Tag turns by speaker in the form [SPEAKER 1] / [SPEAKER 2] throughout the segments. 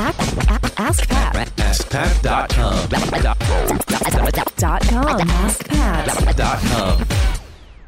[SPEAKER 1] Ask Pat.
[SPEAKER 2] AskPat.com.
[SPEAKER 1] Dot com. AskPat.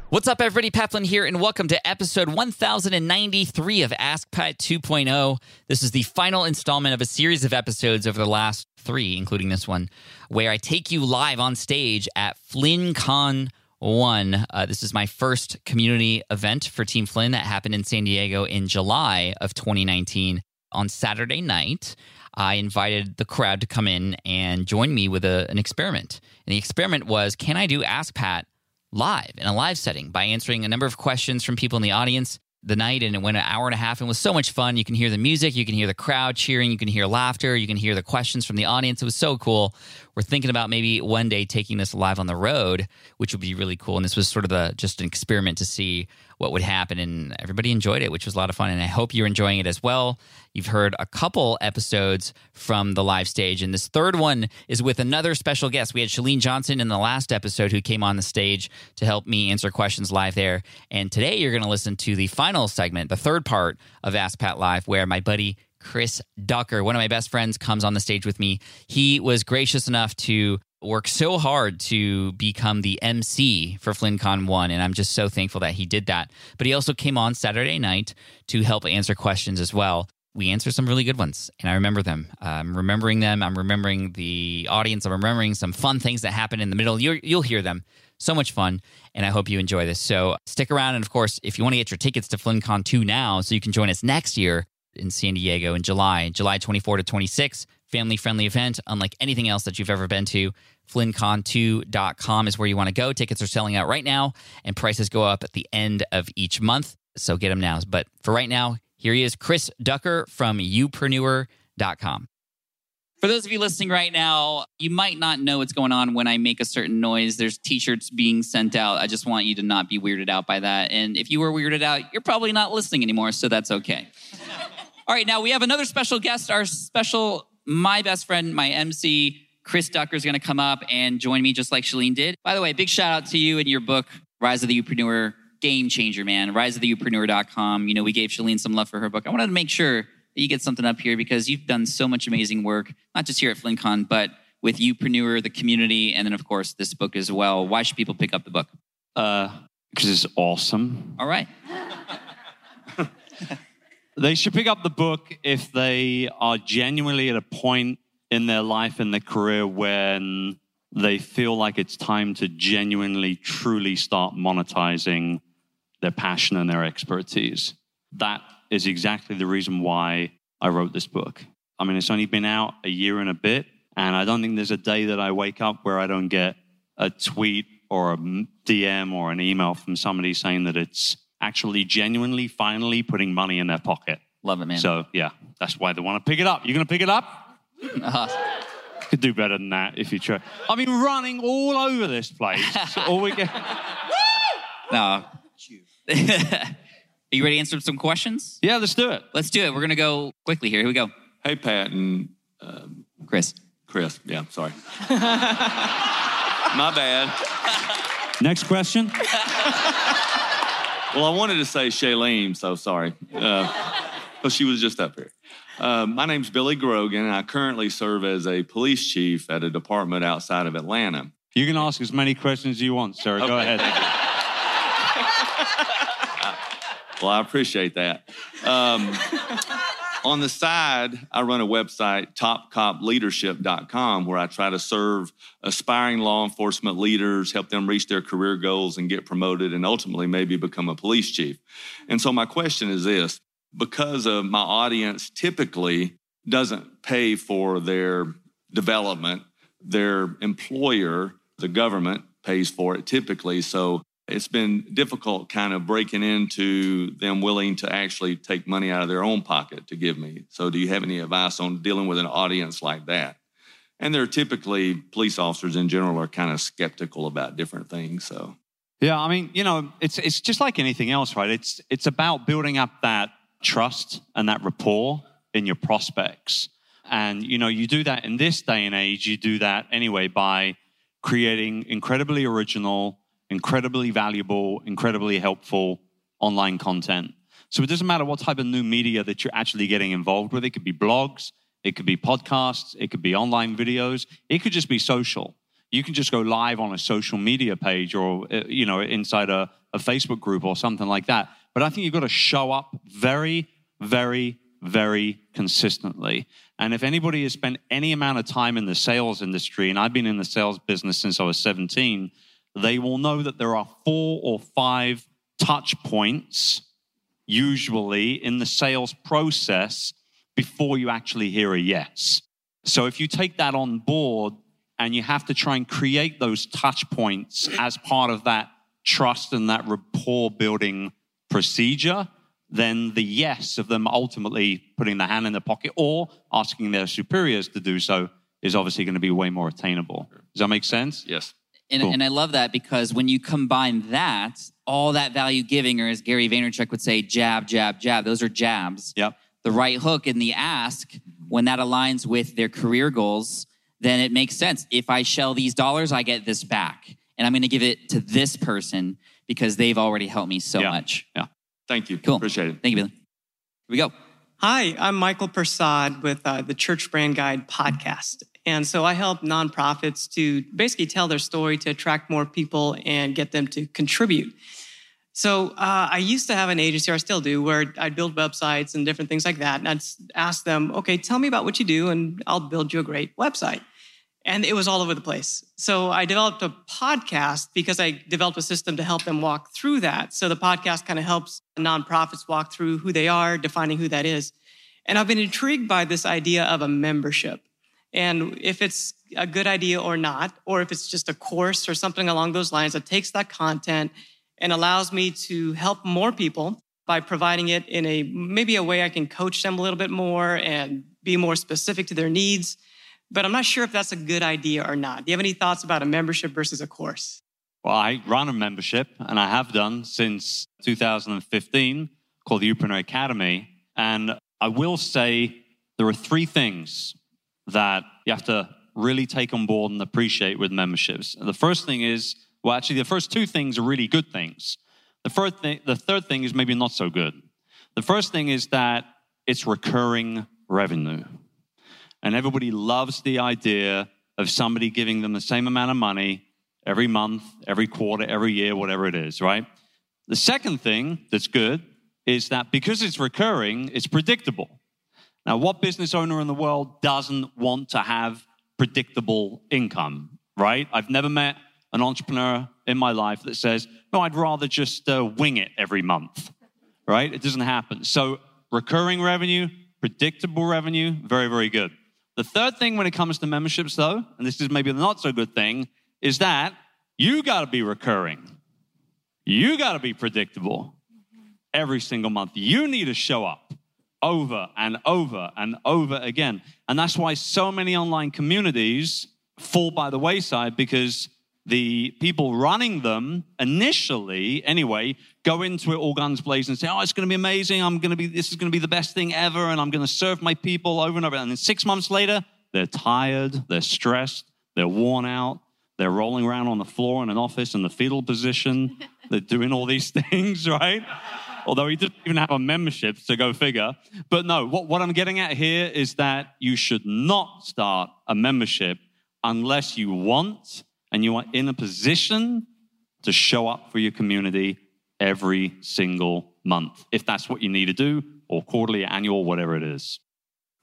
[SPEAKER 3] What's up, everybody? Pat Flynn here, and welcome to episode 1093 of Ask Pat 2.0. This is the final installment of a series of episodes over the last three, including this one, where I take you live on stage at FlynnCon 1. Uh, this is my first community event for Team Flynn that happened in San Diego in July of 2019 on Saturday night. I invited the crowd to come in and join me with a, an experiment. And the experiment was can I do Ask Pat live in a live setting by answering a number of questions from people in the audience the night and it went an hour and a half and was so much fun you can hear the music you can hear the crowd cheering you can hear laughter you can hear the questions from the audience it was so cool we're thinking about maybe one day taking this live on the road which would be really cool and this was sort of just an experiment to see what would happen and everybody enjoyed it which was a lot of fun and i hope you're enjoying it as well you've heard a couple episodes from the live stage and this third one is with another special guest we had chalene johnson in the last episode who came on the stage to help me answer questions live there and today you're going to listen to the final segment the third part of ask pat live where my buddy Chris Ducker, one of my best friends, comes on the stage with me. He was gracious enough to work so hard to become the MC for FlynnCon 1, and I'm just so thankful that he did that. But he also came on Saturday night to help answer questions as well. We answered some really good ones, and I remember them. I'm remembering them. I'm remembering the audience. I'm remembering some fun things that happened in the middle. You'll, you'll hear them. So much fun, and I hope you enjoy this. So stick around, and of course, if you want to get your tickets to FlynnCon 2 now, so you can join us next year, in San Diego in July, July 24 to 26. Family friendly event, unlike anything else that you've ever been to. FlynnCon2.com is where you want to go. Tickets are selling out right now, and prices go up at the end of each month. So get them now. But for right now, here he is, Chris Ducker from youpreneur.com. For those of you listening right now, you might not know what's going on when I make a certain noise. There's t shirts being sent out. I just want you to not be weirded out by that. And if you were weirded out, you're probably not listening anymore, so that's okay. All right, now we have another special guest. Our special, my best friend, my MC, Chris Ducker, is going to come up and join me just like Chalene did. By the way, big shout out to you and your book, Rise of the Youpreneur. Game changer, man. RiseOfTheYoupreneur.com. You know, we gave Chalene some love for her book. I wanted to make sure that you get something up here because you've done so much amazing work, not just here at FlynnCon, but with Youpreneur, the community, and then, of course, this book as well. Why should people pick up the book?
[SPEAKER 4] Uh, because it's awesome.
[SPEAKER 3] All right.
[SPEAKER 4] They should pick up the book if they are genuinely at a point in their life and their career when they feel like it's time to genuinely, truly start monetizing their passion and their expertise. That is exactly the reason why I wrote this book. I mean, it's only been out a year and a bit, and I don't think there's a day that I wake up where I don't get a tweet or a DM or an email from somebody saying that it's actually genuinely finally putting money in their pocket.
[SPEAKER 3] Love it, man.
[SPEAKER 4] So yeah, that's why they want to pick it up. You're gonna pick it up?
[SPEAKER 3] Uh,
[SPEAKER 4] Could do better than that if you try. I mean, running all over this place. So all we get.
[SPEAKER 3] no. Are you ready to answer some questions?
[SPEAKER 4] Yeah, let's do it.
[SPEAKER 3] Let's do it. We're going to go quickly here. Here we go.
[SPEAKER 5] Hey, Pat and um,
[SPEAKER 3] Chris.
[SPEAKER 5] Chris. Yeah, sorry. My bad.
[SPEAKER 4] Next question.
[SPEAKER 5] Well, I wanted to say Chalene, so sorry. Uh, but she was just up here. Uh, my name's Billy Grogan, and I currently serve as a police chief at a department outside of Atlanta.
[SPEAKER 4] You can ask as many questions as you want, sir. Go ahead.
[SPEAKER 5] Well, I appreciate that. Um, on the side, I run a website, topcopleadership.com, where I try to serve aspiring law enforcement leaders, help them reach their career goals and get promoted, and ultimately maybe become a police chief. And so, my question is this because of my audience typically doesn't pay for their development, their employer, the government, pays for it typically. So, it's been difficult kind of breaking into them willing to actually take money out of their own pocket to give me. So, do you have any advice on dealing with an audience like that? And they're typically police officers in general are kind of skeptical about different things. So,
[SPEAKER 4] Yeah, I mean, you know, it's it's just like anything else, right? It's it's about building up that trust and that rapport in your prospects. And you know, you do that in this day and age, you do that anyway by creating incredibly original, incredibly valuable, incredibly helpful online content. So it doesn't matter what type of new media that you're actually getting involved with. It could be blogs, it could be podcasts, it could be online videos, it could just be social. You can just go live on a social media page or uh, you know inside a, a Facebook group or something like that. But I think you've got to show up very, very, very consistently. And if anybody has spent any amount of time in the sales industry, and I've been in the sales business since I was 17, they will know that there are four or five touch points usually in the sales process before you actually hear a yes. So if you take that on board and you have to try and create those touch points as part of that trust and that rapport building procedure, then the yes of them ultimately putting the hand in the pocket or asking their superiors to do so is obviously going to be way more attainable. Does that make sense?
[SPEAKER 5] Yes.
[SPEAKER 3] And,
[SPEAKER 4] Cool.
[SPEAKER 3] and I love that because when you combine that, all that value giving, or as Gary Vaynerchuk would say, jab, jab, jab, those are jabs.
[SPEAKER 4] Yep.
[SPEAKER 3] The right hook and the ask, when that aligns with their career goals, then it makes sense. If I shell these dollars, I get this back. And I'm going to give it to this person because they've already helped me so much.
[SPEAKER 4] Yeah.
[SPEAKER 3] much.
[SPEAKER 5] Thank you.
[SPEAKER 3] Cool.
[SPEAKER 5] Appreciate it.
[SPEAKER 3] Thank you, Billy. Here we go.
[SPEAKER 6] Hi, I'm Michael Prasad with uh, the Church Brand Guide podcast. And so I help nonprofits to basically tell their story to attract more people and get them to contribute. So uh, I used to have an agency, or I still do, where I'd build websites and different things like that. And I'd ask them, okay, tell me about what you do, and I'll build you a great website. And it was all over the place. So I developed a podcast because I developed a system to help them walk through that. So the podcast kind of helps nonprofits walk through who they are, defining who that is. And I've been intrigued by this idea of a membership. And if it's a good idea or not, or if it's just a course or something along those lines that takes that content and allows me to help more people by providing it in a maybe a way I can coach them a little bit more and be more specific to their needs. But I'm not sure if that's a good idea or not. Do you have any thoughts about a membership versus a course?
[SPEAKER 4] Well, I run a membership, and I have done since 2015, called the Youpreneur Academy. And I will say there are three things that you have to really take on board and appreciate with memberships. The first thing is, well, actually, the first two things are really good things. The, first thing, the third thing is maybe not so good. The first thing is that it's recurring revenue. And everybody loves the idea of somebody giving them the same amount of money every month, every quarter, every year, whatever it is, right? The second thing that's good is that because it's recurring, it's predictable. Now, what business owner in the world doesn't want to have predictable income, right? I've never met an entrepreneur in my life that says, no, I'd rather just uh, wing it every month, right? It doesn't happen. So, recurring revenue, predictable revenue, very, very good. The third thing when it comes to memberships, though, and this is maybe the not so good thing, is that you got to be recurring. You got to be predictable every single month. You need to show up over and over and over again. And that's why so many online communities fall by the wayside because the people running them initially, anyway, go into it all guns blazing and say, Oh, it's going to be amazing. I'm going to be, this is going to be the best thing ever. And I'm going to serve my people over and over. And then six months later, they're tired, they're stressed, they're worn out, they're rolling around on the floor in an office in the fetal position. they're doing all these things, right? Although he didn't even have a membership, so go figure. But no, what, what I'm getting at here is that you should not start a membership unless you want and you are in a position to show up for your community every single month, if that's what you need to do, or quarterly, annual, whatever it is.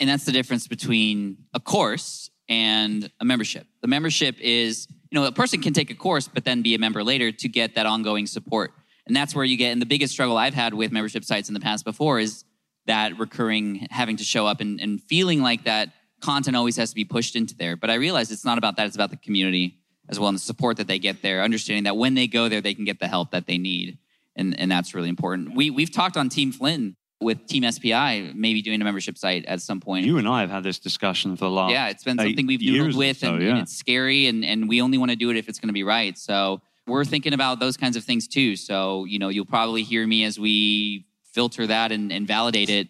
[SPEAKER 3] And that's the difference between a course and a membership. The membership is, you know, a person can take a course, but then be a member later to get that ongoing support. And that's where you get, and the biggest struggle I've had with membership sites in the past before is that recurring having to show up and, and feeling like that content always has to be pushed into there. But I realize it's not about that, it's about the community as well and the support that they get there, understanding that when they go there, they can get the help that they need. And, and that's really important. We, we've talked on Team Flynn with Team SPI, maybe doing a membership site at some point.
[SPEAKER 4] You and I have had this discussion for the last
[SPEAKER 3] yeah, it's been something we've noodled with,
[SPEAKER 4] so,
[SPEAKER 3] and,
[SPEAKER 4] yeah.
[SPEAKER 3] and it's scary, and, and we only want to do it if it's going to be right. So we're thinking about those kinds of things too. So you know, you'll probably hear me as we filter that and, and validate it,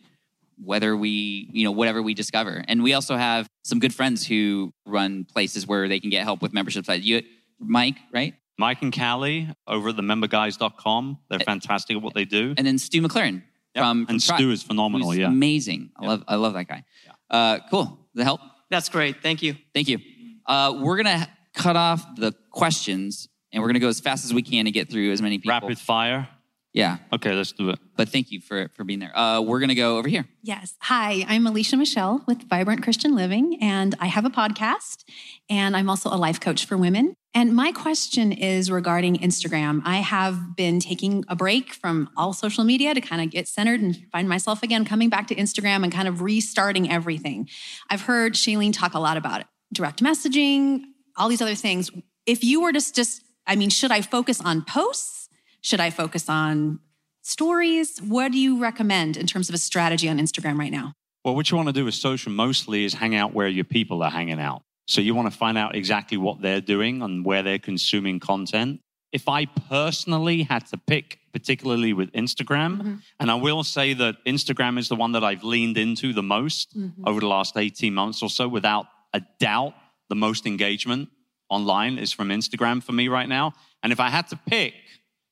[SPEAKER 3] whether we you know whatever we discover. And we also have some good friends who run places where they can get help with membership sites. You, Mike, right?
[SPEAKER 4] Mike and Callie over at the memberguys.com. They're fantastic at what they do.
[SPEAKER 3] And then Stu McLaren
[SPEAKER 4] Yep.
[SPEAKER 3] from, from
[SPEAKER 4] and
[SPEAKER 3] Tri-
[SPEAKER 4] Stu is phenomenal, yeah.
[SPEAKER 3] amazing. I love I love that guy. Uh, cool. The help?
[SPEAKER 2] That's great. Thank you.
[SPEAKER 3] Thank you. Uh, we're going to cut off the questions and we're going to go as fast as we can to get through as many people.
[SPEAKER 4] Rapid fire.
[SPEAKER 3] Yeah.
[SPEAKER 4] Okay, let's do it.
[SPEAKER 3] But thank you for, for being there. Uh, we're going to go over here.
[SPEAKER 7] Yes. Hi, I'm Alicia Michelle with Vibrant Christian Living, and I have a podcast, and I'm also a life coach for women. And my question is regarding Instagram. I have been taking a break from all social media to kind of get centered and find myself again, coming back to Instagram and kind of restarting everything. I've heard Chalene talk a lot about it direct messaging, all these other things. If you were to just, I mean, should I focus on posts? Should I focus on stories? What do you recommend in terms of a strategy on Instagram right now?
[SPEAKER 4] Well, what you want to do with social mostly is hang out where your people are hanging out. So you want to find out exactly what they're doing and where they're consuming content. If I personally had to pick, particularly with Instagram,
[SPEAKER 7] Mm-hmm.
[SPEAKER 4] and I will say that Instagram is the one that I've leaned into the most
[SPEAKER 7] Mm-hmm.
[SPEAKER 4] over the last 18 months or so, without a doubt, the most engagement online is from Instagram for me right now. And if I had to pick,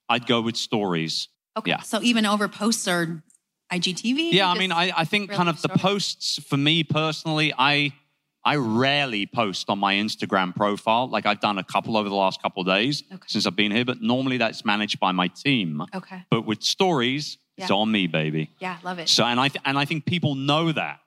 [SPEAKER 4] I'd go with stories.
[SPEAKER 7] Okay.
[SPEAKER 4] Yeah.
[SPEAKER 7] So even over posts or IGTV?
[SPEAKER 4] Yeah, I mean, I, I think
[SPEAKER 7] really
[SPEAKER 4] kind of the
[SPEAKER 7] short?
[SPEAKER 4] posts for me personally, I I rarely post on my Instagram profile. Like I've done a couple over the last couple of days
[SPEAKER 7] Okay.
[SPEAKER 4] since I've been here, but normally that's managed by my team.
[SPEAKER 7] Okay.
[SPEAKER 4] But with stories, it's
[SPEAKER 7] Yeah.
[SPEAKER 4] on me, baby.
[SPEAKER 7] Yeah, love it.
[SPEAKER 4] So and I th- and I think people know that,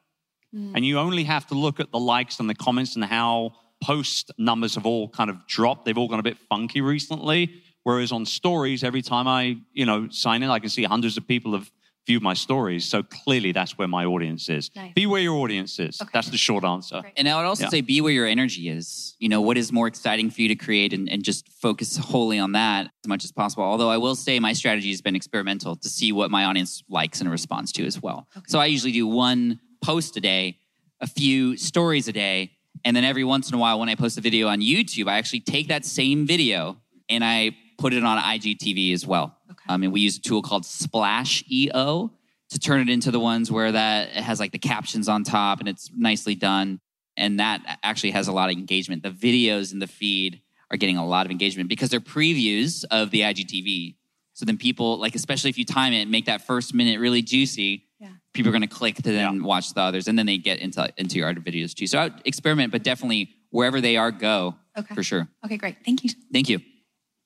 [SPEAKER 7] Mm.
[SPEAKER 4] and you only have to look at the likes and the comments and how post numbers have all kind of dropped. They've all gone a bit funky recently. Whereas on stories, every time I you know sign in, I can see hundreds of people have viewed my stories. So clearly, that's where my audience is.
[SPEAKER 7] Nice.
[SPEAKER 4] Be where your audience is.
[SPEAKER 7] Okay.
[SPEAKER 4] That's the short answer.
[SPEAKER 7] Great.
[SPEAKER 3] And I would also
[SPEAKER 4] Yeah.
[SPEAKER 3] say be where your energy is. You know, what is more exciting for you to create and, and just focus wholly on that as much as possible. Although I will say my strategy has been experimental to see what my audience likes and responds to as well. So I usually do one post a day, a few stories a day, and then every once in a while when I post a video on YouTube, I actually take that same video and I put it on IGTV as well.
[SPEAKER 7] Okay.
[SPEAKER 3] Um, I mean, we use a tool called Splasheo to turn it into the ones where that it has like the captions on top and it's nicely done. And that actually has a lot of engagement. The videos in the feed are getting a lot of engagement because they're previews of the IGTV. So then people, like, especially if you time it, and make that first minute really juicy,
[SPEAKER 7] Yeah.
[SPEAKER 3] people are going to click to then watch the others. And then they get into, into your other videos too. So I would experiment, but definitely wherever they are, go
[SPEAKER 7] Okay.
[SPEAKER 3] for sure.
[SPEAKER 7] Okay, great. Thank you.
[SPEAKER 3] Thank you.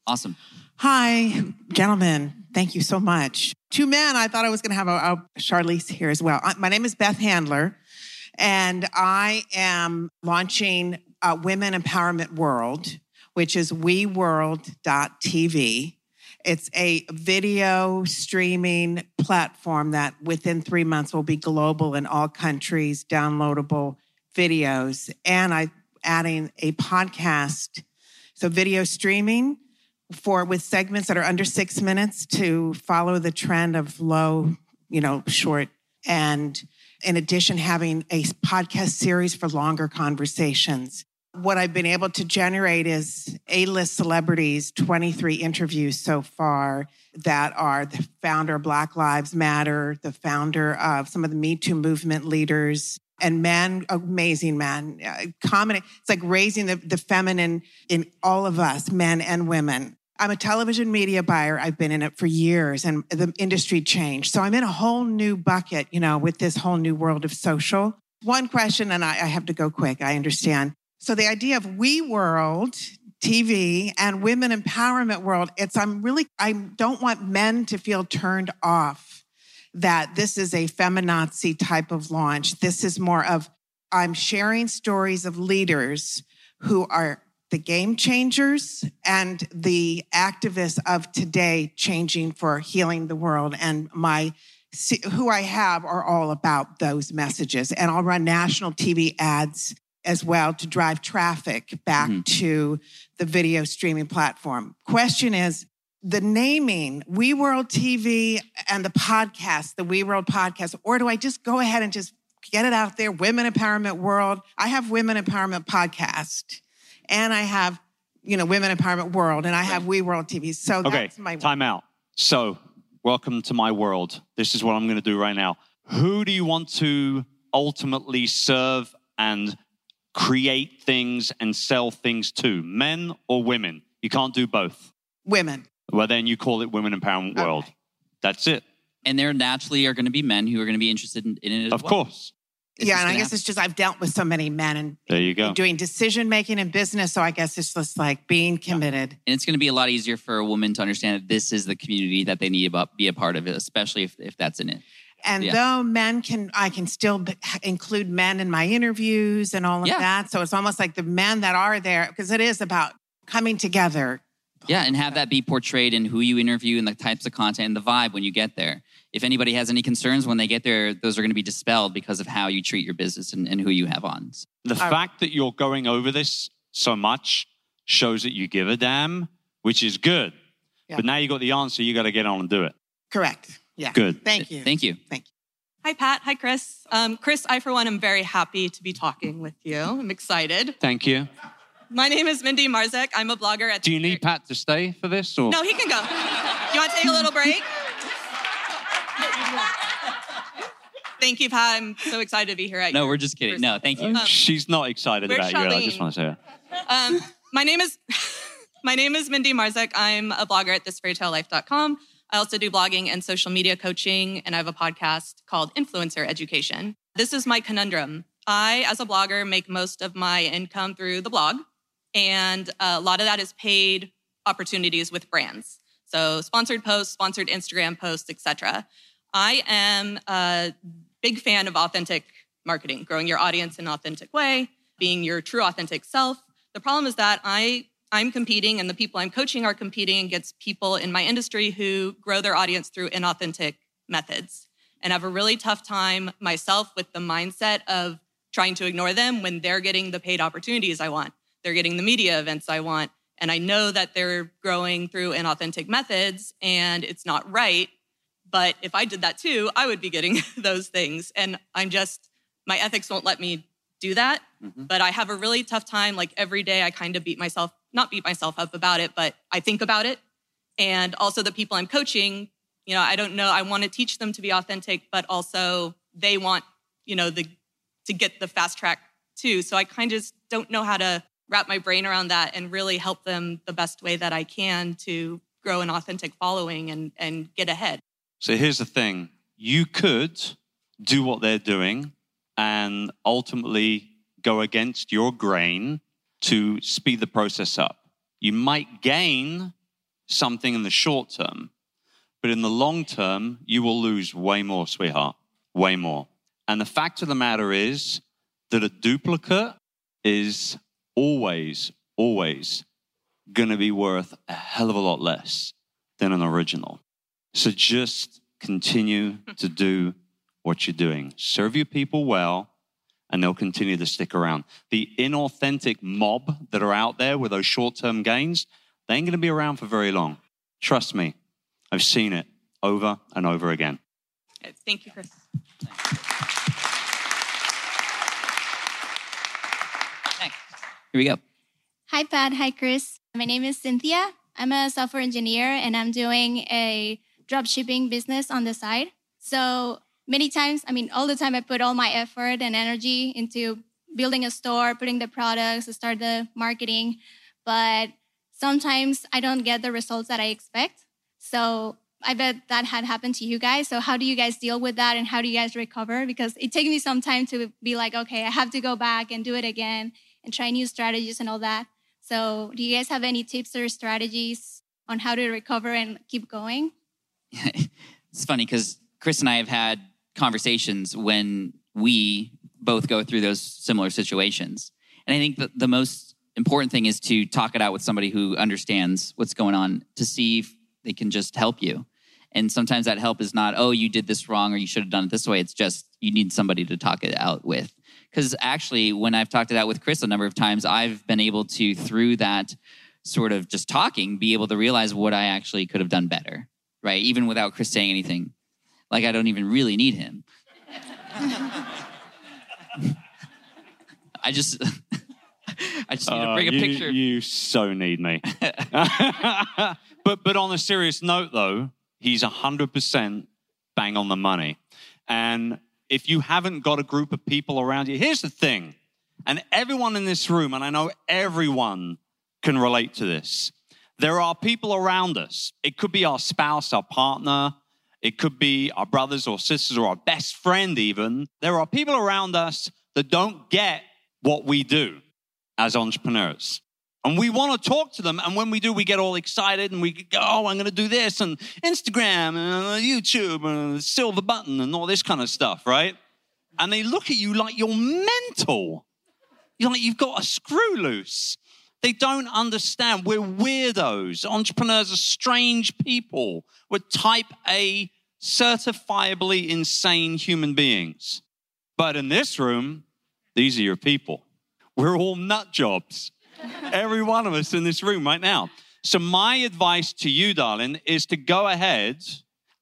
[SPEAKER 3] Awesome.
[SPEAKER 8] Hi, gentlemen. Thank you so much. Two men, I thought I was going to have a, a Charlize here as well. I- my name is Beth Handler, and I am launching uh, Women Empowerment World, which is weworld.tv. It's a video streaming platform that within three months will be global in all countries, downloadable videos. And I'm adding a podcast. So video streaming for with segments that are under six minutes to follow the trend of low, you know, short. And in addition, having a podcast series for longer conversations. What I've been able to generate is A list celebrities, 23 interviews so far that are the founder of Black Lives Matter, the founder of some of the Me Too movement leaders, and men, amazing men. Uh, Common, it's like raising the, the feminine in all of us, men and women. I'm a television media buyer. I've been in it for years and the industry changed. So I'm in a whole new bucket, you know, with this whole new world of social. One question, and I, I have to go quick, I understand. So the idea of we world TV and women empowerment world, it's I'm really I don't want men to feel turned off that this is a feminazi type of launch. This is more of I'm sharing stories of leaders who are the game changers and the activists of today changing for healing the world. And my who I have are all about those messages. And I'll run national TV ads as well to drive traffic back mm-hmm. to the video streaming platform. Question is the naming We World TV and the podcast, the We World podcast, or do I just go ahead and just get it out there? Women Empowerment World. I have Women Empowerment Podcast and I have, you know, Women Empowerment World and I have We World TV. So
[SPEAKER 4] Okay,
[SPEAKER 8] that's my
[SPEAKER 4] time out. So, welcome to my world. This is what I'm going to do right now. Who do you want to ultimately serve and create things and sell things to? Men or women? You can't do both.
[SPEAKER 8] women.
[SPEAKER 4] Well, then you call it Women Empowerment World.
[SPEAKER 8] Okay.
[SPEAKER 4] That's it.
[SPEAKER 3] And there naturally are going to be men who are going to be interested in, in it as well.
[SPEAKER 4] Of
[SPEAKER 3] well.
[SPEAKER 4] course.
[SPEAKER 3] It's
[SPEAKER 8] yeah, and I guess
[SPEAKER 3] happen.
[SPEAKER 8] it's just I've dealt with so many men and
[SPEAKER 4] There you go.
[SPEAKER 8] doing decision making in business. So I guess it's just like being committed.
[SPEAKER 3] and it's going to be a lot easier for a woman to understand that this is the community that they need to be a part of, especially if, if that's in it.
[SPEAKER 8] And
[SPEAKER 3] Yeah.
[SPEAKER 8] though men can, I can still b- include men in my interviews and all of
[SPEAKER 3] Yeah.
[SPEAKER 8] that. So it's almost like the men that are there, because it is about coming together.
[SPEAKER 3] Yeah, and have that be portrayed in who you interview and the types of content and the vibe when you get there. If anybody has any concerns when they get there, those are going to be dispelled because of how you treat your business and, and who you have on.
[SPEAKER 4] The
[SPEAKER 8] I-
[SPEAKER 4] fact that you're going over this so much shows that you give a damn, which is good.
[SPEAKER 8] Yeah.
[SPEAKER 4] But now you got the answer, you got to get on and do it.
[SPEAKER 8] Correct. Yeah.
[SPEAKER 4] Good.
[SPEAKER 8] Thank you.
[SPEAKER 3] Thank you.
[SPEAKER 8] Thank you.
[SPEAKER 2] Hi, Pat. Hi, Chris. Um, Chris, I, for one, am very happy to be talking with you. I'm excited.
[SPEAKER 4] Thank you.
[SPEAKER 2] My name is Mindy Marzek. I'm a blogger at
[SPEAKER 4] Do you need Pat to stay for this? Or?
[SPEAKER 2] No, he can go. You want to take a little break? Thank you, Pat. I'm so excited to be here at
[SPEAKER 3] No, we're just kidding. No, thank you.
[SPEAKER 2] Um,
[SPEAKER 4] She's not excited
[SPEAKER 2] where's
[SPEAKER 4] about you. I just want to say that.
[SPEAKER 2] Um, my name is my name is Mindy Marzek. I'm a blogger at thisfairytalelife.com. I also do blogging and social media coaching, and I have a podcast called Influencer Education. This is my conundrum. I, as a blogger, make most of my income through the blog, and a lot of that is paid opportunities with brands. So sponsored posts, sponsored Instagram posts, etc. I am a big fan of authentic marketing, growing your audience in an authentic way, being your true authentic self. The problem is that I I'm competing and the people I'm coaching are competing against people in my industry who grow their audience through inauthentic methods. And I have a really tough time myself with the mindset of trying to ignore them when they're getting the paid opportunities I want. They're getting the media events I want. And I know that they're growing through inauthentic methods and it's not right. But if I did that too, I would be getting those things. And I'm just, my ethics won't let me do that. Mm-hmm. But I have a really tough time. Like every day, I kind of beat myself, not beat myself up about it, but I think about it. And also, the people I'm coaching, you know, I don't know, I want to teach them to be authentic, but also they want, you know, the, to get the fast track too. So I kind of just don't know how to wrap my brain around that and really help them the best way that I can to grow an authentic following and, and get ahead.
[SPEAKER 4] So here's the thing you could do what they're doing and ultimately go against your grain to speed the process up. You might gain something in the short term, but in the long term, you will lose way more, sweetheart, way more. And the fact of the matter is that a duplicate is always, always going to be worth a hell of a lot less than an original. So just continue to do what you're doing. Serve your people well, and they'll continue to stick around. The inauthentic mob that are out there with those short term gains, they ain't going to be around for very long. Trust me, I've seen it over and over again.
[SPEAKER 2] Uh, thank you, Chris.
[SPEAKER 3] Next. Here we go.
[SPEAKER 9] Hi, Pat. Hi, Chris. My name is Cynthia. I'm a software engineer and I'm doing a drop shipping business on the side. So many times, I mean, all the time, I put all my effort and energy into building a store, putting the products, start the marketing. But sometimes I don't get the results that I expect. So I bet that had happened to you guys. So how do you guys deal with that and how do you guys recover? Because it takes me some time to be like, okay, I have to go back and do it again and try new strategies and all that. So do you guys have any tips or strategies on how to recover and keep going?
[SPEAKER 3] it's funny because Chris and I have had conversations when we both go through those similar situations. And I think that the most important thing is to talk it out with somebody who understands what's going on to see if they can just help you. And sometimes that help is not, oh, you did this wrong or you should have done it this way. It's just you need somebody to talk it out with. Because actually, when I've talked it out with Chris a number of times, I've been able to, through that sort of just talking, be able to realize what I actually could have done better, right? Even without Chris saying anything. Like I don't even really need him. I just, I just need to
[SPEAKER 4] Uh,
[SPEAKER 3] bring a
[SPEAKER 4] you,
[SPEAKER 3] picture.
[SPEAKER 4] You so need me. but but on a serious note, though, he's hundred percent bang on the money. And if you haven't got a group of people around you, here's the thing, and everyone in this room, and I know everyone can relate to this. There are people around us. It could be our spouse, our partner. It could be our brothers or sisters or our best friend, even. There are people around us that don't get what we do as entrepreneurs. And we want to talk to them. And when we do, we get all excited and we go, oh, I'm going to do this and Instagram and uh, YouTube and silver button and all this kind of stuff, right? And they look at you like you're mental. You're like you've got a screw loose. They don't understand. We're weirdos. Entrepreneurs are strange people. We're type A, certifiably insane human beings. But in this room, these are your people. We're all nut jobs. Every one of us in this room right now. So, my advice to you, darling, is to go ahead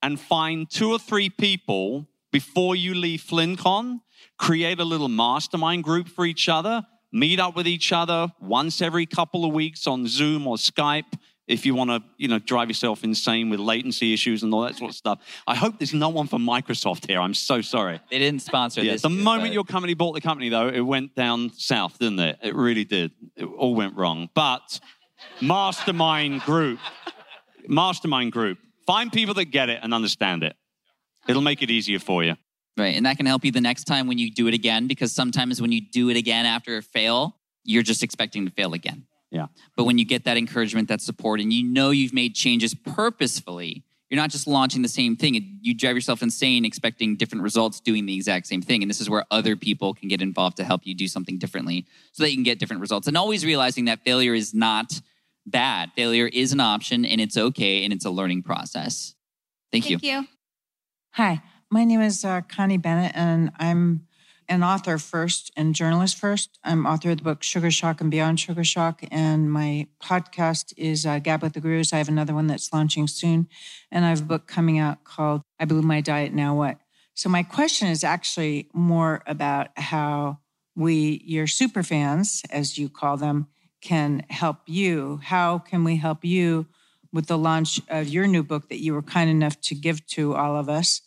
[SPEAKER 4] and find two or three people before you leave FlynnCon, create a little mastermind group for each other, meet up with each other once every couple of weeks on Zoom or Skype if you want to, you know, drive yourself insane with latency issues and all that sort of stuff. I hope there's no one from Microsoft here. I'm so sorry.
[SPEAKER 3] They didn't sponsor
[SPEAKER 4] Yeah,
[SPEAKER 3] this.
[SPEAKER 4] the
[SPEAKER 3] year,
[SPEAKER 4] moment
[SPEAKER 3] but-
[SPEAKER 4] your company bought the company, though, it went down south, didn't it? It really did. It all went wrong. But mastermind group, mastermind group. Find people that get it and understand it. It'll make it easier for you.
[SPEAKER 3] Right. And that can help you the next time when you do it again, because sometimes when you do it again after a fail, you're just expecting to fail again.
[SPEAKER 4] Yeah.
[SPEAKER 3] But when you get that encouragement, that support, and you know you've made changes purposefully, you're not just launching the same thing. You drive yourself insane expecting different results doing the exact same thing. And this is where other people can get involved to help you do something differently so that you can get different results. And always realizing that failure is not bad. Failure is an option and it's okay and it's a learning process. Thank, you.
[SPEAKER 9] Thank
[SPEAKER 3] you.
[SPEAKER 9] you.
[SPEAKER 10] Hi, my name is uh, Connie Bennett, and I'm an author first and journalist first. I'm author of the book Sugar Shock and Beyond Sugar Shock, and my podcast is uh, Gab with the Gurus. I have another one that's launching soon, and I have a book coming out called I Blew My Diet Now What. So my question is actually more about how we, your super fans, as you call them, can help you. How can we help you with the launch of your new book that you were kind enough to give to all of us?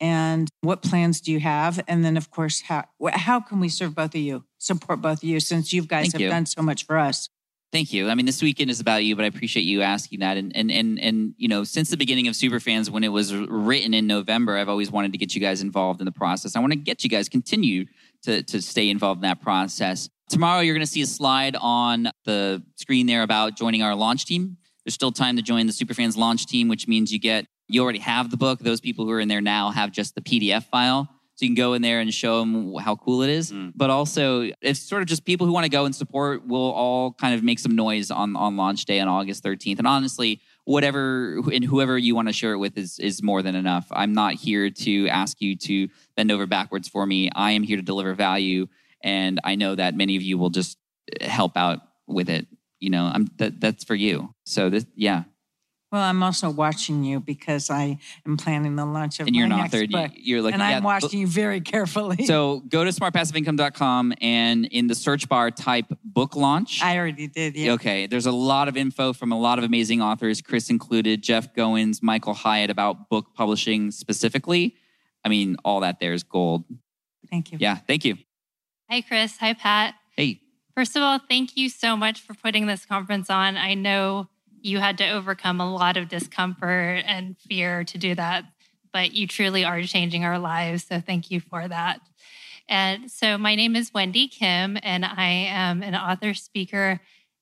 [SPEAKER 10] And what plans do you have? And then, of course, how how can we serve both of you, support both of you, since you guys
[SPEAKER 3] Thank
[SPEAKER 10] have
[SPEAKER 3] you.
[SPEAKER 10] done so much for us?
[SPEAKER 3] Thank you. I mean, this weekend is about you, but I appreciate you asking that. And and and and you know, since the beginning of Superfans, when it was written in November, I've always wanted to get you guys involved in the process. I want to get you guys continue to to stay involved in that process. Tomorrow, you're going to see a slide on the screen there about joining our launch team. There's still time to join the Superfans launch team, which means you get you already have the book. Those people who are in there now have just the PDF file. So you can go in there and show them how cool it is.
[SPEAKER 4] Mm.
[SPEAKER 3] But also, it's sort of just people who want to go and support will all kind of make some noise on, on launch day on August 13th. And honestly, whatever and whoever you want to share it with is, is more than enough. I'm not here to ask you to bend over backwards for me. I am here to deliver value. And I know that many of you will just help out with it. You know, I'm that, that's for you. So this, yeah.
[SPEAKER 10] Well, I'm also watching you because I am planning the launch of
[SPEAKER 3] And you're
[SPEAKER 10] my
[SPEAKER 3] an
[SPEAKER 10] next
[SPEAKER 3] author.
[SPEAKER 10] book,
[SPEAKER 3] You're like,
[SPEAKER 10] and
[SPEAKER 3] yeah,
[SPEAKER 10] I'm watching you very carefully.
[SPEAKER 3] So go to smartpassiveincome.com and in the search bar type book launch.
[SPEAKER 10] I already did. Yeah.
[SPEAKER 3] Okay, there's a lot of info from a lot of amazing authors, Chris included, Jeff Goins, Michael Hyatt about book publishing specifically. I mean, all that there is gold.
[SPEAKER 10] Thank you.
[SPEAKER 3] Yeah, thank you.
[SPEAKER 11] Hi, Chris. Hi, Pat.
[SPEAKER 3] Hey,
[SPEAKER 11] First of all, thank you so much for putting this conference on. I know you had to overcome a lot of discomfort and fear to do that, but you truly are changing our lives. So thank you for that. And so my name is Wendy Kim, and I am an author, speaker,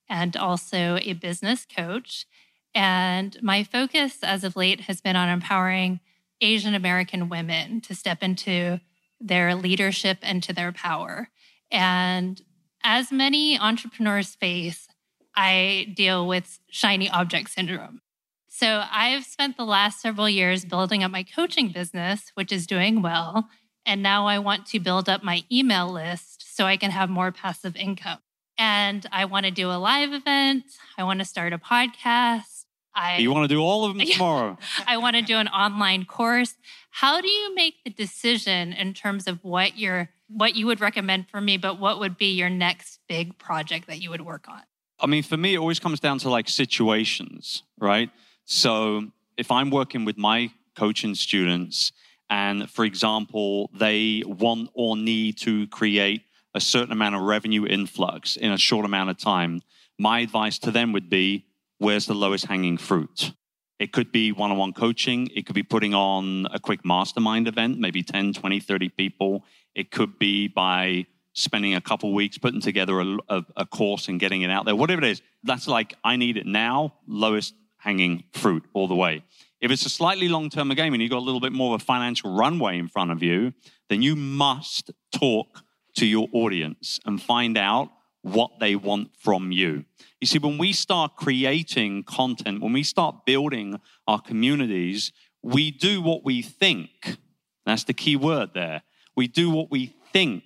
[SPEAKER 11] and also a business coach. And my focus as of late has been on empowering Asian American women to step into their leadership and to their power. And as many entrepreneurs face, I deal with shiny object syndrome. So I've spent the last several years building up my coaching business, which is doing well. And now I want to build up my email list so I can have more passive income. And I want to do a live event. I want to start a podcast. I
[SPEAKER 4] You want to do all of them tomorrow?
[SPEAKER 11] I want to do an online course. How do you make the decision in terms of what your what you would recommend for me, but what would be your next big project that you would work on?
[SPEAKER 4] I mean, for me, it always comes down to like situations, right? So if I'm working with my coaching students, and for example, they want or need to create a certain amount of revenue influx in a short amount of time, my advice to them would be where's the lowest hanging fruit? It could be one on one coaching. It could be putting on a quick mastermind event, maybe 10, 20, 30 people. It could be by spending a couple weeks putting together a, a, a, course and getting it out there. Whatever it is, that's like, I need it now, lowest hanging fruit all the way. If it's a slightly long term game and you've got a little bit more of a financial runway in front of you, then you must talk to your audience and find out what they want from you. You see, when we start creating content, when we start building our communities, we do what we think. That's the key word there. We do what we think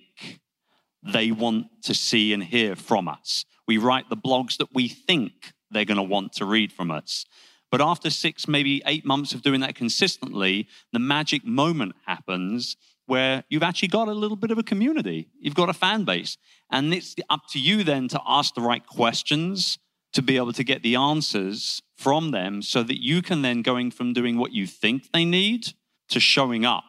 [SPEAKER 4] they want to see and hear from us. We write the blogs that we think they're going to want to read from us. But after six, maybe eight months of doing that consistently, the magic moment happens where you've actually got a little bit of a community. You've got a fan base. And it's up to you then to ask the right questions to be able to get the answers from them so that you can then going from doing what you think they need to showing up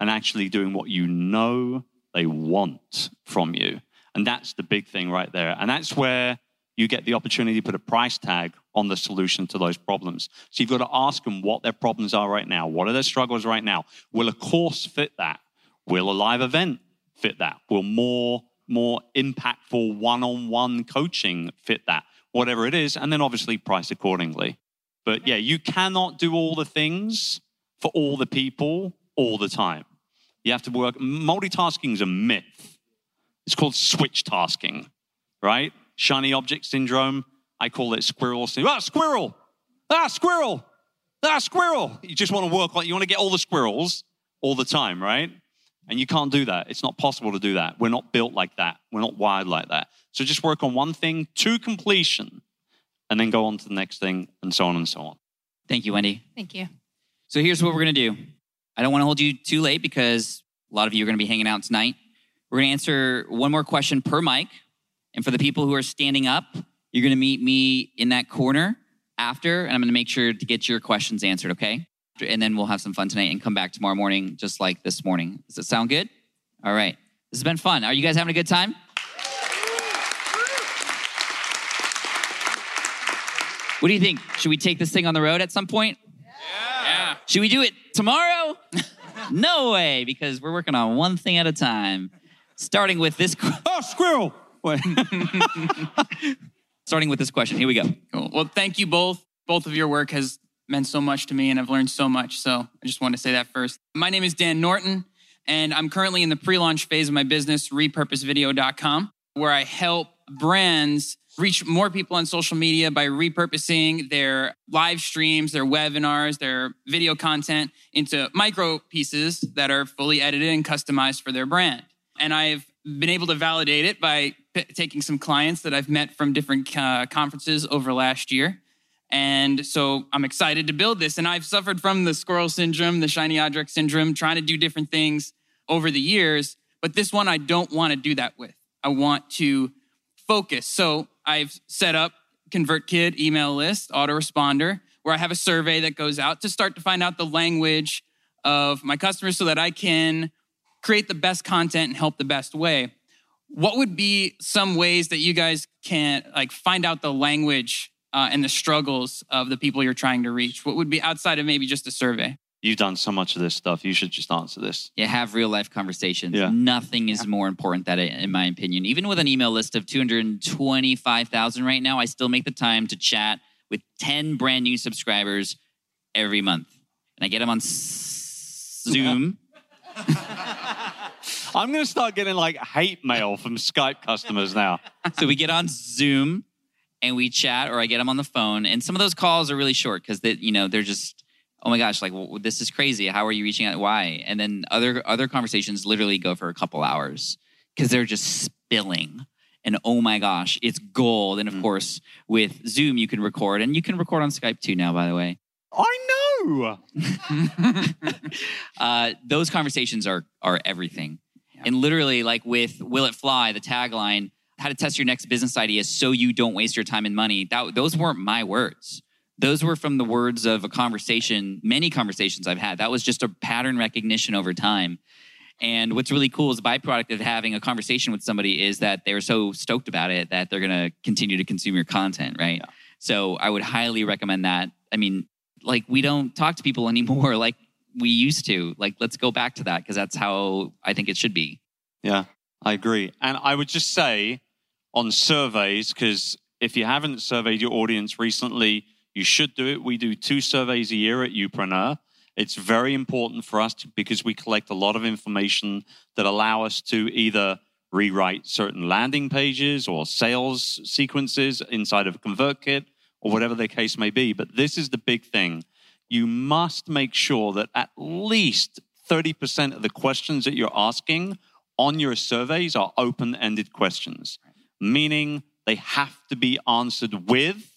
[SPEAKER 4] and actually doing what you know they want from you. And that's the big thing right there. And that's where you get the opportunity to put a price tag on the solution to those problems. So you've got to ask them what their problems are right now. What are their struggles right now? Will a course fit that? Will a live event fit that? Will more more impactful one-on-one coaching fit that? Whatever it is, and then obviously price accordingly. But yeah, you cannot do all the things for all the people all the time. You have to work. Multitasking is a myth. It's called switch tasking, right? shiny object syndrome. I call it squirrel syndrome. Ah, squirrel! Ah, squirrel! Ah, squirrel! You just want to work like you want to get all the squirrels all the time, right? And you can't do that. It's not possible to do that. We're not built like that. We're not wired like that. So just work on one thing to completion and then go on to the next thing and so on and so on.
[SPEAKER 3] Thank you, Wendy.
[SPEAKER 11] Thank you.
[SPEAKER 3] So here's what we're going to do. I don't want to hold you too late because a lot of you are going to be hanging out tonight. We're going to answer one more question per mic. And for the people who are standing up, you're going to meet me in that corner after, and I'm going to make sure to get your questions answered, okay? And then we'll have some fun tonight and come back tomorrow morning just like this morning. Does it sound good? All right. This has been fun. Are you guys having a good time? What do you think? Should we take this thing on the road at some point?
[SPEAKER 12] Yeah. yeah.
[SPEAKER 3] Should we do it tomorrow? no way, because we're working on one thing at a time. Starting with this.
[SPEAKER 4] Oh, squirrel!
[SPEAKER 3] Starting with this question. Here we go.
[SPEAKER 12] Cool. Well, thank you both. Both of your work has meant so much to me and I've learned so much. So I just want to say that first. My name is Dan Norton and I'm currently in the pre launch phase of my business, repurposevideo.com, where I help brands reach more people on social media by repurposing their live streams, their webinars, their video content into micro pieces that are fully edited and customized for their brand. And I've been able to validate it by p- taking some clients that I've met from different uh, conferences over last year. And so I'm excited to build this. And I've suffered from the squirrel syndrome, the shiny object syndrome, trying to do different things over the years. But this one, I don't want to do that with. I want to focus. So I've set up ConvertKit email list, autoresponder, where I have a survey that goes out to start to find out the language of my customers so that I can create the best content and help the best way. What would be some ways that you guys can like find out the language uh, and the struggles of the people you're trying to reach? What would be outside of maybe just a survey?
[SPEAKER 4] You've done so much of this stuff. You should just answer this.
[SPEAKER 3] Yeah, have real life conversations.
[SPEAKER 4] Yeah.
[SPEAKER 3] Nothing is more important than it, in my opinion. Even with an email list of 225,000 right now, I still make the time to chat with 10 brand new subscribers every month. And I get them on Zoom.
[SPEAKER 4] I'm going to start getting like hate mail from Skype customers now.
[SPEAKER 3] so we get on Zoom and we chat, or I get them on the phone. And some of those calls are really short because they, you know, they're just, oh my gosh, like well, this is crazy. How are you reaching out? Why? And then other other conversations literally go for a couple hours because they're just spilling. And oh my gosh, it's gold. And of mm. course, with Zoom, you can record, and you can record on Skype too now. By the way,
[SPEAKER 4] I know.
[SPEAKER 3] uh, those conversations are are everything. And literally, like with Will It Fly, the tagline, how to test your next business idea so you don't waste your time and money. That, those weren't my words. Those were from the words of a conversation, many conversations I've had. That was just a pattern recognition over time. And what's really cool is the byproduct of having a conversation with somebody is that they're so stoked about it that they're going to continue to consume your content, right? Yeah. So I would highly recommend that. I mean, like we don't talk to people anymore like we used to. Like let's go back to that because that's how I think it should be.
[SPEAKER 4] Yeah, I agree. And I would just say on surveys, because if you haven't surveyed your audience recently, you should do it. We do two surveys a year at Youpreneur. It's very important for us to, because we collect a lot of information that allow us to either rewrite certain landing pages or sales sequences inside of ConvertKit or whatever the case may be. But this is the big thing. You must make sure that at least 30% of the questions that you're asking on your surveys are open ended questions, meaning they have to be answered with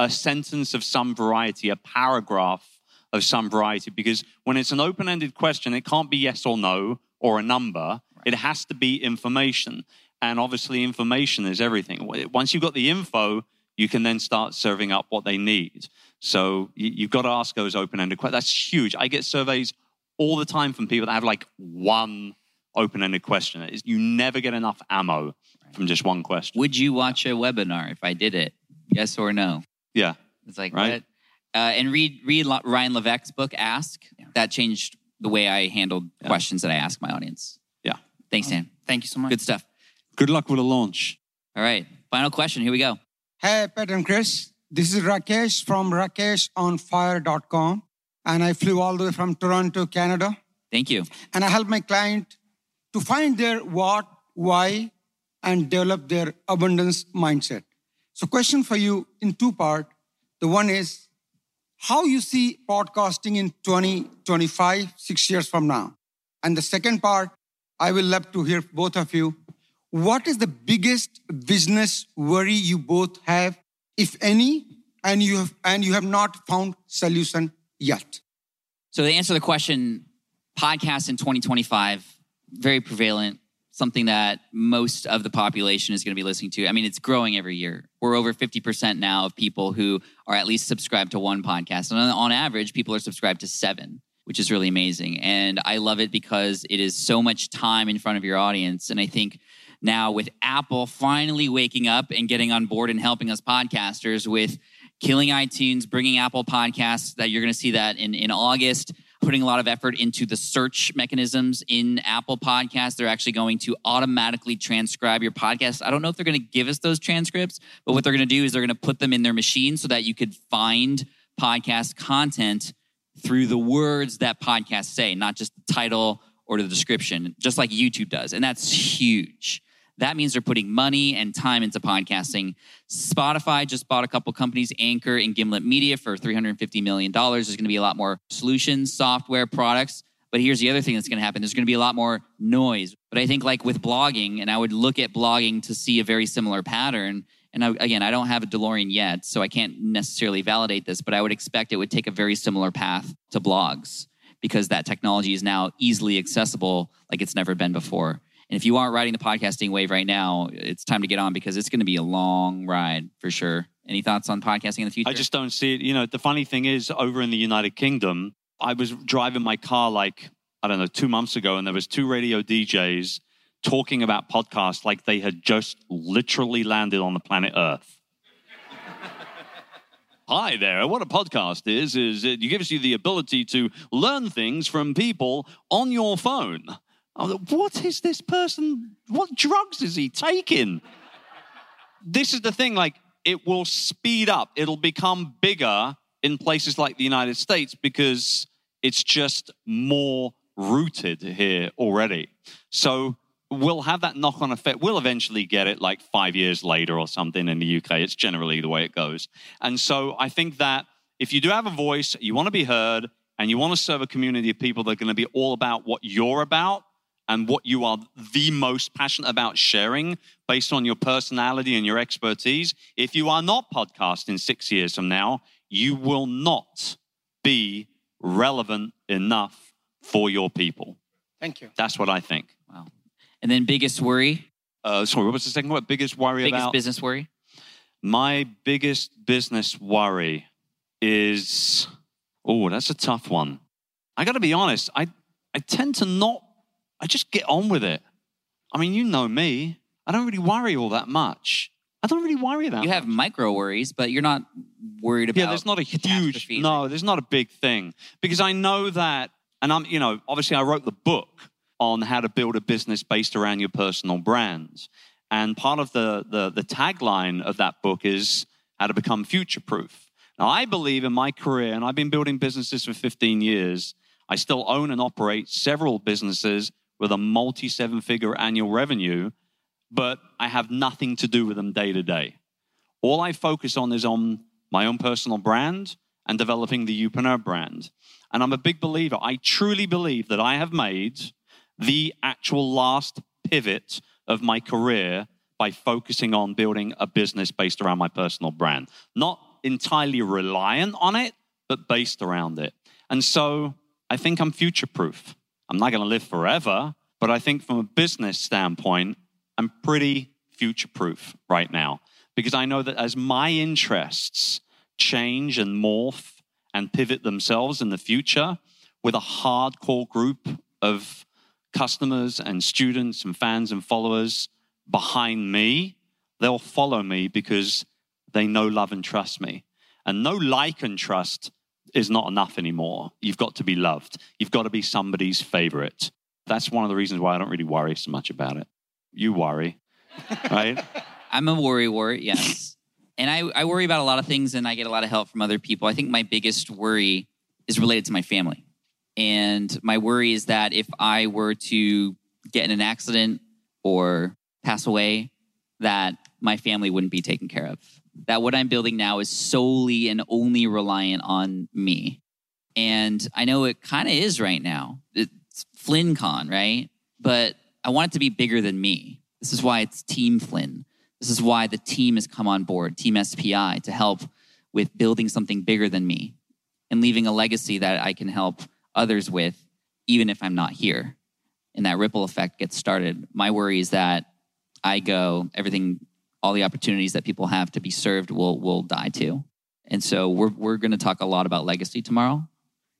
[SPEAKER 4] a sentence of some variety, a paragraph of some variety. Because when it's an open ended question, it can't be yes or no or a number, it has to be information. And obviously, information is everything. Once you've got the info, you can then start serving up what they need. So you've got to ask those open ended questions. That's huge. I get surveys all the time from people that have like one open ended question. You never get enough ammo from just one question.
[SPEAKER 3] Would you watch a webinar if I did it? Yes or no?
[SPEAKER 4] Yeah.
[SPEAKER 3] It's like,
[SPEAKER 4] Right.
[SPEAKER 3] what? Uh, and read read Lo- Ryan Levesque's book, Ask. That changed the way I handled questions that I ask my audience.
[SPEAKER 4] Yeah.
[SPEAKER 3] Thanks, Dan.
[SPEAKER 12] Thank you so much.
[SPEAKER 3] Good stuff.
[SPEAKER 4] Good luck with the launch.
[SPEAKER 3] All right. Final question. Here we go.
[SPEAKER 13] Hey, Pat and Chris. This is Rakesh from rakeshonfire.com. And I flew all the way from Toronto, Canada.
[SPEAKER 3] Thank you.
[SPEAKER 13] And I help my client to find their what, why, and develop their abundance mindset. So, question for you in two part. The one is how you see podcasting in 2025, six years from now. And the second part, I will love to hear both of you. What is the biggest business worry you both have, if any, and you have and you have not found solution yet?
[SPEAKER 3] So to answer the question, podcasts in 2025, very prevalent, something that most of the population is going to be listening to. I mean, it's growing every year. We're over 50% now of people who are at least subscribed to one podcast. And on, average, people are subscribed to seven, which is really amazing. And I love it because it is so much time in front of your audience. And I think now with Apple finally waking up and getting on board and helping us podcasters with killing iTunes, bringing Apple Podcasts, that you're going to see that in, in August, putting a lot of effort into the search mechanisms in Apple Podcasts. They're actually going to automatically transcribe your podcast. I don't know if they're going to give us those transcripts, but what they're going to do is they're going to put them in their machine so that you could find podcast content through the words that podcasts say, not just the title or the description, just like YouTube does. And that's huge. That means they're putting money and time into podcasting. Spotify just bought a couple companies, Anchor and Gimlet Media, for $350 million. There's going to be a lot more solutions, software, products. But here's the other thing that's going to happen there's going to be a lot more noise. But I think, like with blogging, and I would look at blogging to see a very similar pattern. And I, again, I don't have a DeLorean yet, so I can't necessarily validate this, but I would expect it would take a very similar path to blogs because that technology is now easily accessible like it's never been before. And if you aren't riding the podcasting wave right now, it's time to get on because it's going to be a long ride for sure. Any thoughts on podcasting in the future?
[SPEAKER 4] I just don't see it. You know, the funny thing is, over in the United Kingdom, I was driving my car like, I don't know, two months ago, and there was two radio DJs talking about podcasts like they had just literally landed on the planet Earth. Hi there. What a podcast is, is it gives you the ability to learn things from people on your phone. I was like, what is this person? What drugs is he taking? this is the thing, like, it will speed up, it'll become bigger in places like the United States because it's just more rooted here already. So we'll have that knock on effect. We'll eventually get it like five years later or something in the UK. It's generally the way it goes. And so I think that if you do have a voice, you want to be heard, and you want to serve a community of people that are going to be all about what you're about and what you are the most passionate about sharing based on your personality and your expertise. If you are not podcasting six years from now, you will not be relevant enough for your people.
[SPEAKER 13] Thank you.
[SPEAKER 4] That's what I think.
[SPEAKER 3] Wow. And then biggest worry?
[SPEAKER 4] Uh, sorry, what was the second one? Biggest worry
[SPEAKER 3] biggest
[SPEAKER 4] about?
[SPEAKER 3] business worry?
[SPEAKER 4] My biggest business worry is oh, that's a tough one. I got to be honest. I I tend to not. I just get on with it. I mean, you know me. I don't really worry all that much. I don't really worry that.
[SPEAKER 3] You have micro worries, but you're not worried about.
[SPEAKER 4] Yeah, there's not a huge no, there's not a big thing because I know that, and I'm you know obviously I wrote the book on how to build a business based around your personal brand, and part of the the, the tagline of that book is how to become future proof. Now I believe in my career, and I've been building businesses for 15 years. I still own and operate several businesses with a multi seven figure annual revenue, but I have nothing to do with them day to day. All I focus on is on my own personal brand and developing the Youpreneur brand. And I'm a big believer. I truly believe that I have made the actual last pivot of my career by focusing on building a business based around my personal brand. Not entirely reliant on it, but based around it. And so I think I'm future proof. I'm not going to live forever, but I think from a business standpoint, I'm pretty future proof right now because I know that as my interests change and morph and pivot themselves in the future with a hardcore group of customers and students and fans and followers behind me, they'll follow me because they know, love, and trust me. And no like and trust is not enough anymore. You've got to be loved. You've got to be somebody's favorite. That's one of the reasons why I don't really worry so much about it. You worry, right?
[SPEAKER 3] I'm a worry wart, yes. and I, I worry about a lot of things and I get a lot of help from other people. I think my biggest worry is related to my family. And my worry is that if I were to get in an accident or pass away, that my family wouldn't be taken care of. That what I'm building now is solely and only reliant on me. And I know it kind of is right now. It's FlynnCon, right? But I want it to be bigger than me. This is why it's Team Flynn. This is why the team has come on board, Team SPI, to help with building something bigger than me and leaving a legacy that I can help others with, even if I'm not here. And that ripple effect gets started. My worry is that I go, everything, all the opportunities that people have to be served will will die too. And so we're we're going to talk a lot about legacy tomorrow.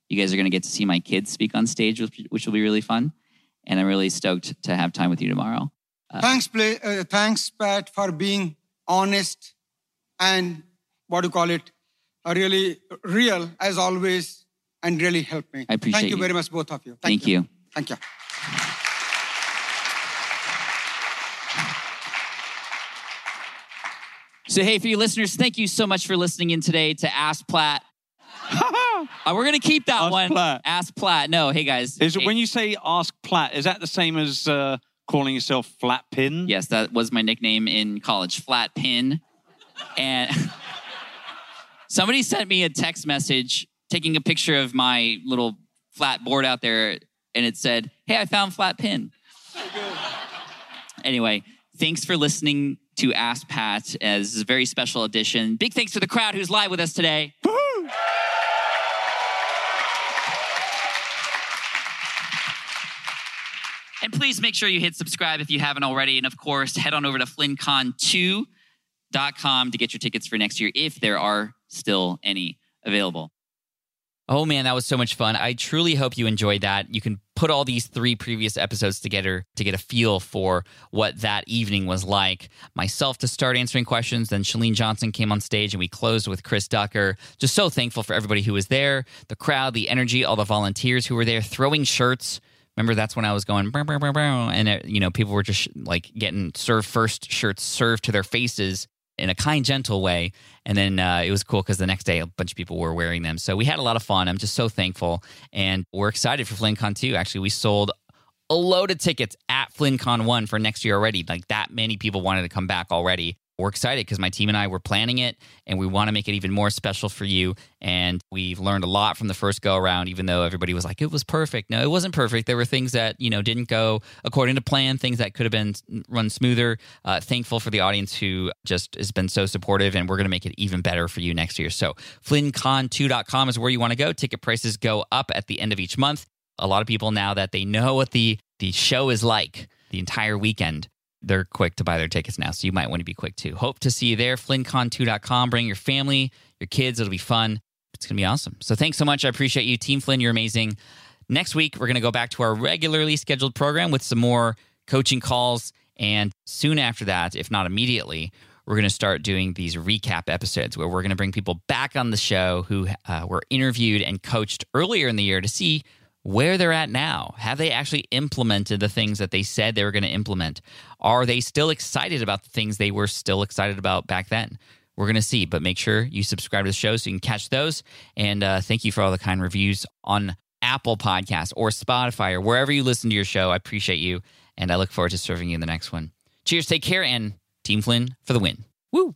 [SPEAKER 3] You guys are going to get to see my kids speak on stage, which, which will be really fun. And I'm really stoked to have time with you tomorrow.
[SPEAKER 13] Uh, thanks, play, uh, thanks, Pat, for being honest and what do you call it, uh, really real as always, and really helped me.
[SPEAKER 3] I appreciate
[SPEAKER 13] Thank you,
[SPEAKER 3] you.
[SPEAKER 13] very much, both of you.
[SPEAKER 3] Thank you.
[SPEAKER 13] Thank you.
[SPEAKER 3] So, hey, for you listeners, thank you so much for listening in today to Ask Platt. Uh, we're gonna keep that
[SPEAKER 4] Ask
[SPEAKER 3] one.
[SPEAKER 4] Platt.
[SPEAKER 3] Ask Platt. No, hey guys.
[SPEAKER 4] Is
[SPEAKER 3] Hey-
[SPEAKER 4] when you say ask Platt, is that the same as uh, calling yourself Flat Pin?
[SPEAKER 3] Yes, that was my nickname in college, Flat Pin. And somebody sent me a text message taking a picture of my little flat board out there, and it said, Hey, I found Flat Pin. Anyway, thanks for listening to Ask Pat as a very special edition. Big thanks to the crowd who's live with us today. And please make sure you hit subscribe if you haven't already. And of course, head on over to flynncon2.com to get your tickets for next year if there are still any available. Oh man, that was so much fun. I truly hope you enjoyed that. You can put all these three previous episodes together to get a feel for what that evening was like. Myself to start answering questions, then Chalene Johnson came on stage and we closed with Chris Ducker. Just so thankful for everybody who was there, the crowd, the energy, all the volunteers who were there throwing shirts. Remember, that's when I was going, "Bow, bow, bow, bow," and uh, you know, people were just like getting serve first shirts served to their faces in a kind, gentle way. And then uh, it was cool because the next day a bunch of people were wearing them. So we had a lot of fun. I'm just so thankful, and we're excited for FlynnCon 2. Actually, we sold a load of tickets at FlynnCon 1 for next year already. Like that many people wanted to come back already. We're excited because my team and I were planning it and we want to make it even more special for you. And we've learned a lot from the first go around, even though everybody was like, it was perfect. No, it wasn't perfect. There were things that, you know, didn't go according to plan, things that could have been run smoother. Uh, thankful for the audience who just has been so supportive and we're going to make it even better for you next year. So FlynnCon2.com is where you want to go. Ticket prices go up at the end of each month. A lot of people now that they know what the, the show is like the entire weekend they're quick to buy their tickets now. So you might want to be quick too. Hope to see you there. FlynnCon2.com. Bring your family, your kids. It'll be fun. It's going to be awesome. So thanks so much. I appreciate you. Team Flynn, you're amazing. Next week, we're going to go back to our regularly scheduled program with some more coaching calls. And soon after that, if not immediately, we're going to start doing these recap episodes where we're going to bring people back on the show who uh, were interviewed and coached earlier in the year to see where they're at now. Have they actually implemented the things that they said they were going to implement? Are they still excited about the things they were still excited about back then? We're going to see, but make sure you subscribe to the show so you can catch those. And uh, thank you for all the kind reviews on Apple Podcasts or Spotify or wherever you listen to your show. I appreciate you. And I look forward to serving you in the next one. Cheers, take care, and Team Flynn for the win. Woo!